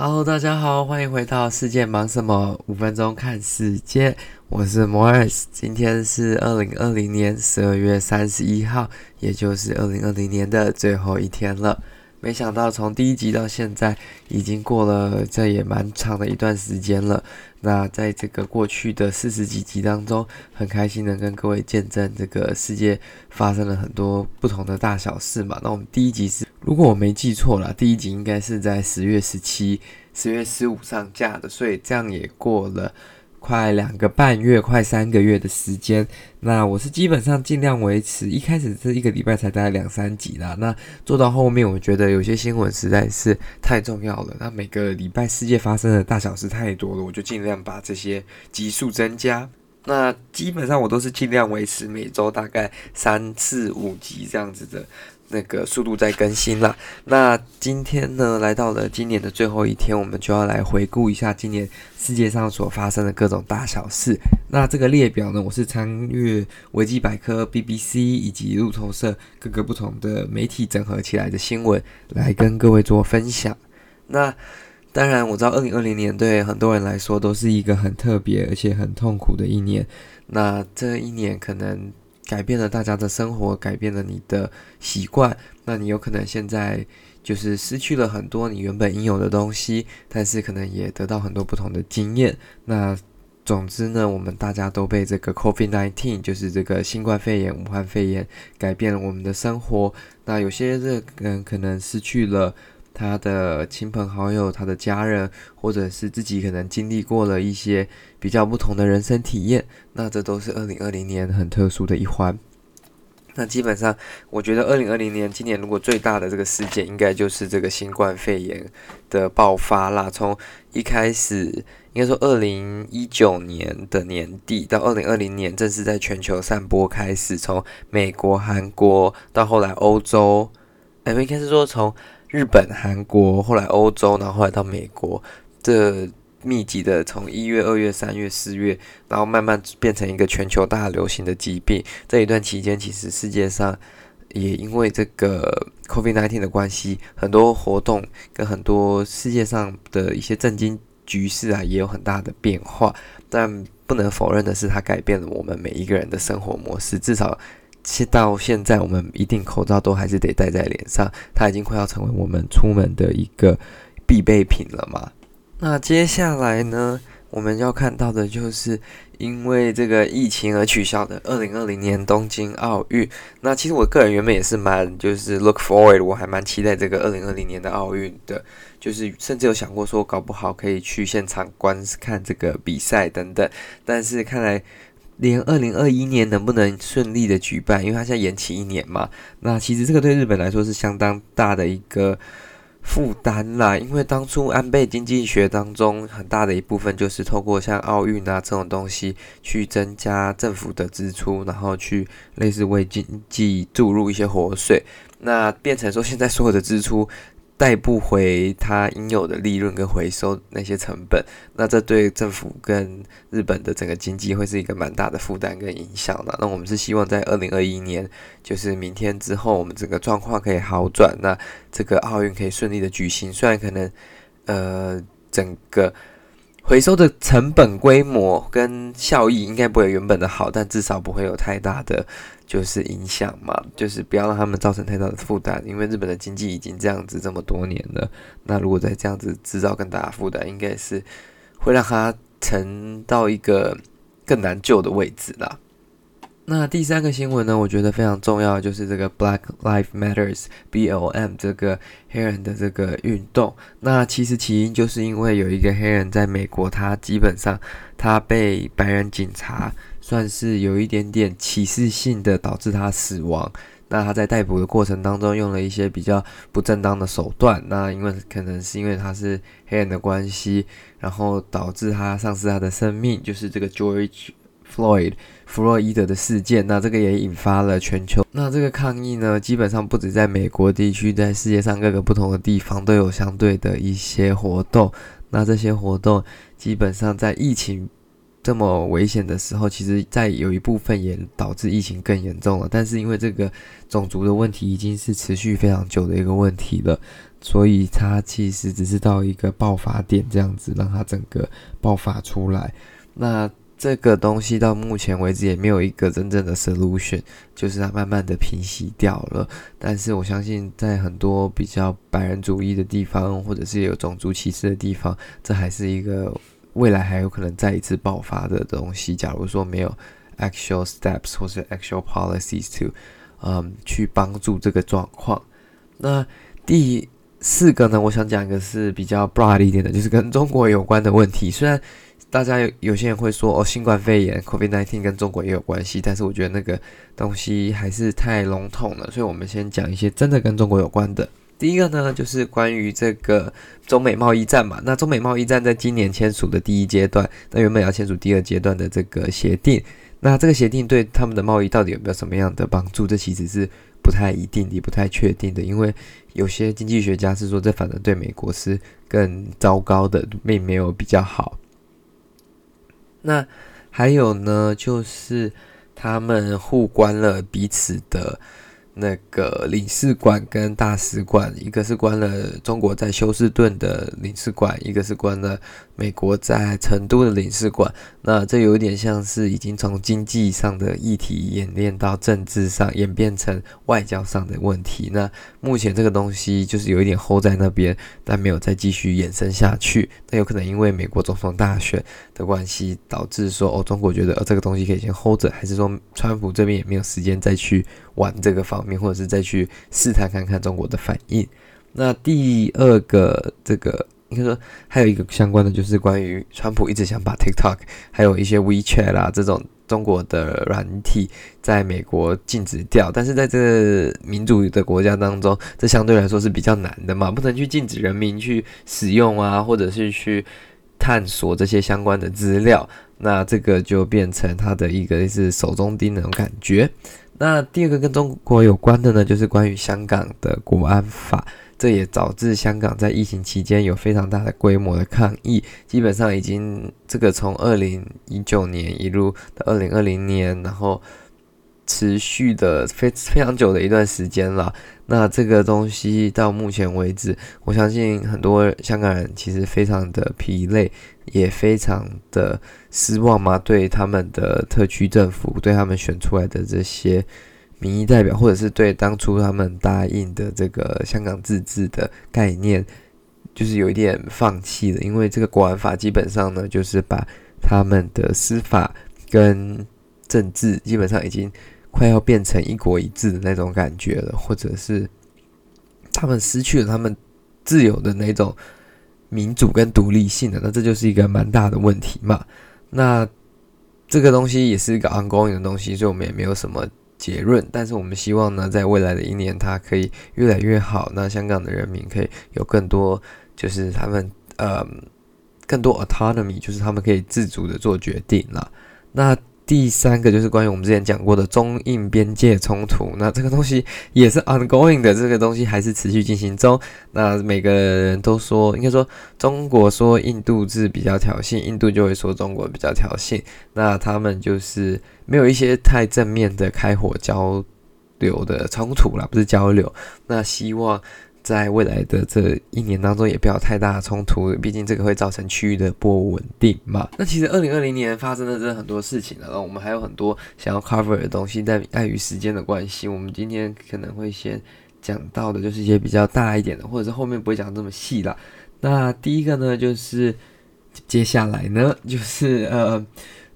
Hello，大家好，欢迎回到世界忙什么？五分钟看世界，我是 Morris。今天是二零二零年十二月三十一号，也就是二零二零年的最后一天了。没想到从第一集到现在，已经过了这也蛮长的一段时间了。那在这个过去的四十几集当中，很开心能跟各位见证这个世界发生了很多不同的大小事嘛。那我们第一集是，如果我没记错啦，第一集应该是在十月十七、十月十五上架的，所以这样也过了。快两个半月，快三个月的时间，那我是基本上尽量维持。一开始这一个礼拜才大概两三集啦，那做到后面，我觉得有些新闻实在是太重要了。那每个礼拜世界发生的大小事太多了，我就尽量把这些集数增加。那基本上我都是尽量维持每周大概三四五集这样子的。那个速度在更新啦。那今天呢，来到了今年的最后一天，我们就要来回顾一下今年世界上所发生的各种大小事。那这个列表呢，我是参阅维基百科、BBC 以及路透社各个不同的媒体整合起来的新闻，来跟各位做分享。那当然，我知道二零二零年对很多人来说都是一个很特别而且很痛苦的一年。那这一年可能。改变了大家的生活，改变了你的习惯，那你有可能现在就是失去了很多你原本应有的东西，但是可能也得到很多不同的经验。那总之呢，我们大家都被这个 COVID-19，就是这个新冠肺炎、武汉肺炎改变了我们的生活。那有些人可能失去了。他的亲朋好友、他的家人，或者是自己，可能经历过了一些比较不同的人生体验，那这都是二零二零年很特殊的一环。那基本上，我觉得二零二零年今年如果最大的这个事件，应该就是这个新冠肺炎的爆发啦。从一开始，应该说二零一九年的年底到二零二零年正式在全球散播开始，从美国、韩国到后来欧洲，哎，应该是说从。日本、韩国，后来欧洲，然后来到美国，这密集的从一月、二月、三月、四月，然后慢慢变成一个全球大流行的疾病。这一段期间，其实世界上也因为这个 COVID-19 的关系，很多活动跟很多世界上的一些政经局势啊，也有很大的变化。但不能否认的是，它改变了我们每一个人的生活模式，至少。到现在，我们一定口罩都还是得戴在脸上，它已经快要成为我们出门的一个必备品了嘛。那接下来呢，我们要看到的就是因为这个疫情而取消的二零二零年东京奥运。那其实我个人原本也是蛮就是 look forward，我还蛮期待这个二零二零年的奥运的，就是甚至有想过说搞不好可以去现场观看这个比赛等等，但是看来。连二零二一年能不能顺利的举办？因为它现在延期一年嘛。那其实这个对日本来说是相当大的一个负担啦。因为当初安倍经济学当中很大的一部分就是透过像奥运啊这种东西去增加政府的支出，然后去类似为经济注入一些活水。那变成说现在所有的支出。带不回它应有的利润跟回收那些成本，那这对政府跟日本的整个经济会是一个蛮大的负担跟影响的。那我们是希望在二零二一年，就是明天之后，我们整个状况可以好转，那这个奥运可以顺利的举行。虽然可能，呃，整个。回收的成本规模跟效益应该不会原本的好，但至少不会有太大的就是影响嘛，就是不要让他们造成太大的负担，因为日本的经济已经这样子这么多年了，那如果再这样子制造更大的负担，应该是会让它沉到一个更难救的位置啦。那第三个新闻呢，我觉得非常重要，就是这个 Black Lives Matters（BLM） 这个黑人的这个运动。那其实起因就是因为有一个黑人在美国，他基本上他被白人警察算是有一点点歧视性的导致他死亡。那他在逮捕的过程当中用了一些比较不正当的手段。那因为可能是因为他是黑人的关系，然后导致他丧失他的生命，就是这个 George。Floyd 弗洛伊德的事件，那这个也引发了全球。那这个抗议呢，基本上不止在美国地区，在世界上各个不同的地方都有相对的一些活动。那这些活动基本上在疫情这么危险的时候，其实，在有一部分也导致疫情更严重了。但是因为这个种族的问题已经是持续非常久的一个问题了，所以它其实只是到一个爆发点这样子，让它整个爆发出来。那这个东西到目前为止也没有一个真正的 solution，就是它慢慢的平息掉了。但是我相信，在很多比较白人主义的地方，或者是有种族歧视的地方，这还是一个未来还有可能再一次爆发的东西。假如说没有 actual steps 或是 actual policies to，嗯，去帮助这个状况。那第四个呢，我想讲一个是比较 broad 一点的，就是跟中国有关的问题。虽然大家有有些人会说哦，新冠肺炎 （COVID-19） 跟中国也有关系，但是我觉得那个东西还是太笼统了，所以我们先讲一些真的跟中国有关的。第一个呢，就是关于这个中美贸易战嘛。那中美贸易战在今年签署的第一阶段，那原本要签署第二阶段的这个协定，那这个协定对他们的贸易到底有没有什么样的帮助？这其实是不太一定，也不太确定的，因为有些经济学家是说这反而对美国是更糟糕的，并没有比较好。那还有呢，就是他们互关了彼此的。那个领事馆跟大使馆，一个是关了中国在休斯顿的领事馆，一个是关了美国在成都的领事馆。那这有点像是已经从经济上的议题演练到政治上，演变成外交上的问题。那目前这个东西就是有一点 hold 在那边，但没有再继续延伸下去。那有可能因为美国总统大选的关系，导致说哦，中国觉得呃这个东西可以先 hold 着，还是说川普这边也没有时间再去玩这个方面，或者是再去试探看看中国的反应。那第二个，这个应该说还有一个相关的，就是关于川普一直想把 TikTok 还有一些 WeChat 啊这种中国的软体在美国禁止掉。但是在这民主的国家当中，这相对来说是比较难的嘛，不能去禁止人民去使用啊，或者是去探索这些相关的资料。那这个就变成他的一个是手中钉那种感觉。那第二个跟中国有关的呢，就是关于香港的国安法，这也导致香港在疫情期间有非常大的规模的抗议，基本上已经这个从二零一九年一路到二零二零年，然后持续的非非常久的一段时间了。那这个东西到目前为止，我相信很多香港人其实非常的疲累。也非常的失望嘛，对他们的特区政府，对他们选出来的这些民意代表，或者是对当初他们答应的这个香港自治的概念，就是有一点放弃了。因为这个国安法基本上呢，就是把他们的司法跟政治基本上已经快要变成一国一制的那种感觉了，或者是他们失去了他们自由的那种。民主跟独立性的，那这就是一个蛮大的问题嘛。那这个东西也是一个 ongoing 的东西，所以我们也没有什么结论。但是我们希望呢，在未来的一年，它可以越来越好。那香港的人民可以有更多，就是他们呃更多 autonomy，就是他们可以自主的做决定了。那第三个就是关于我们之前讲过的中印边界冲突，那这个东西也是 ongoing 的，这个东西还是持续进行中。那每个人都说，应该说中国说印度是比较挑衅，印度就会说中国比较挑衅。那他们就是没有一些太正面的开火交流的冲突啦，不是交流。那希望。在未来的这一年当中，也不要太大的冲突，毕竟这个会造成区域的不稳定嘛。那其实二零二零年发生的真的很多事情了，我们还有很多想要 cover 的东西，但碍于时间的关系，我们今天可能会先讲到的就是一些比较大一点的，或者是后面不会讲这么细啦。那第一个呢，就是接下来呢，就是呃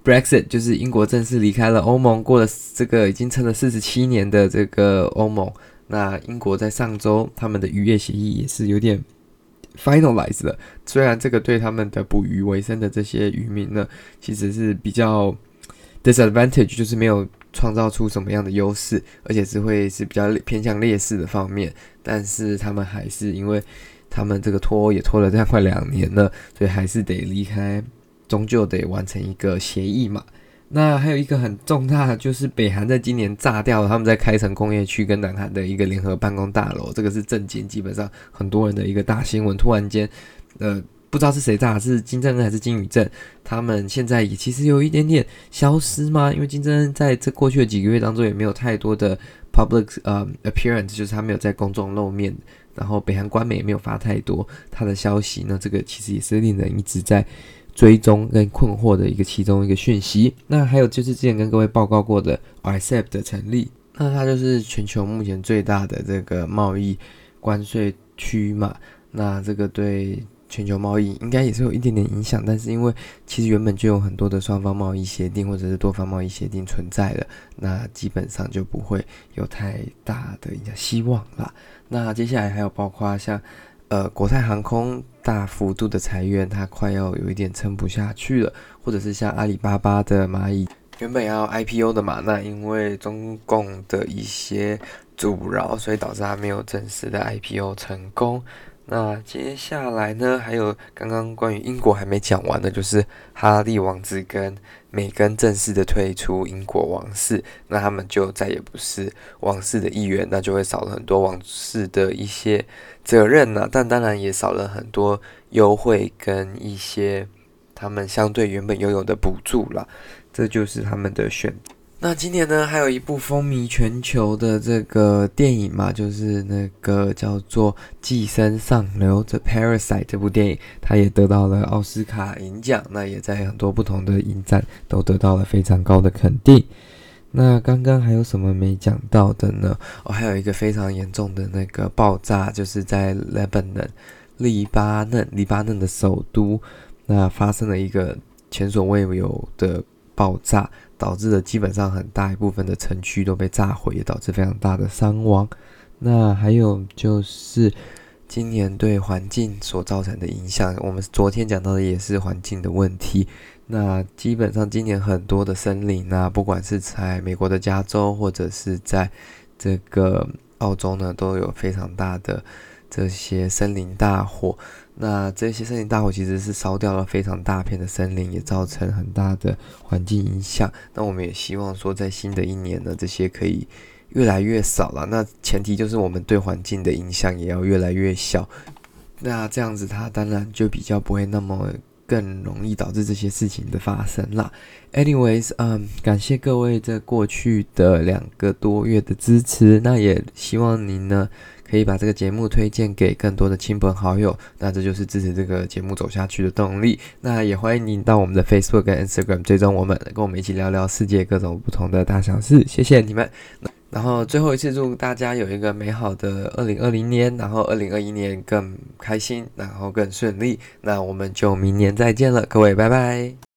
，Brexit，就是英国正式离开了欧盟，过了这个已经撑了四十七年的这个欧盟。那英国在上周他们的渔业协议也是有点 finalized 了，虽然这个对他们的捕鱼为生的这些渔民呢，其实是比较 disadvantage，就是没有创造出什么样的优势，而且是会是比较偏向劣势的方面。但是他们还是因为他们这个脱欧也拖了这样快两年了，所以还是得离开，终究得完成一个协议嘛。那还有一个很重大的，就是北韩在今年炸掉了他们在开城工业区跟南韩的一个联合办公大楼，这个是震惊基本上很多人的一个大新闻。突然间，呃，不知道是谁炸，是金正恩还是金宇镇？他们现在也其实有一点点消失吗？因为金正恩在这过去的几个月当中也没有太多的 public 呃、appearance，就是他没有在公众露面。然后北韩官媒也没有发太多他的消息，那这个其实也是令人一直在追踪跟困惑的一个其中一个讯息。那还有就是之前跟各位报告过的 RCEP 的成立，那它就是全球目前最大的这个贸易关税区嘛。那这个对全球贸易应该也是有一点点影响，但是因为其实原本就有很多的双方贸易协定或者是多方贸易协定存在的，那基本上就不会有太大的影响希望啦。那接下来还有包括像，呃，国泰航空大幅度的裁员，它快要有一点撑不下去了，或者是像阿里巴巴的蚂蚁，原本要 IPO 的嘛，那因为中共的一些阻挠，所以导致它没有正式的 IPO 成功。那接下来呢，还有刚刚关于英国还没讲完的，就是哈利王子跟梅根正式的退出英国王室，那他们就再也不是王室的一员，那就会少了很多王室的一些责任呢，但当然也少了很多优惠跟一些他们相对原本拥有的补助了，这就是他们的选。那今年呢，还有一部风靡全球的这个电影嘛，就是那个叫做《寄生上流》的《Parasite》这部电影，它也得到了奥斯卡银奖，那也在很多不同的影展都得到了非常高的肯定。那刚刚还有什么没讲到的呢？哦，还有一个非常严重的那个爆炸，就是在 Lebanon，黎巴嫩，黎巴嫩的首都，那发生了一个前所未有的爆炸。导致了基本上很大一部分的城区都被炸毁，也导致非常大的伤亡。那还有就是今年对环境所造成的影响，我们昨天讲到的也是环境的问题。那基本上今年很多的森林啊，不管是在美国的加州或者是在这个澳洲呢，都有非常大的这些森林大火。那这些森林大火其实是烧掉了非常大片的森林，也造成很大的环境影响。那我们也希望说，在新的一年呢，这些可以越来越少了。那前提就是我们对环境的影响也要越来越小。那这样子，它当然就比较不会那么更容易导致这些事情的发生啦。Anyways，嗯，感谢各位这过去的两个多月的支持。那也希望您呢。可以把这个节目推荐给更多的亲朋好友，那这就是支持这个节目走下去的动力。那也欢迎您到我们的 Facebook 跟 Instagram 追踪我们，跟我们一起聊聊世界各种不同的大小事。谢谢你们。然后最后一次祝大家有一个美好的二零二零年，然后二零二一年更开心，然后更顺利。那我们就明年再见了，各位，拜拜。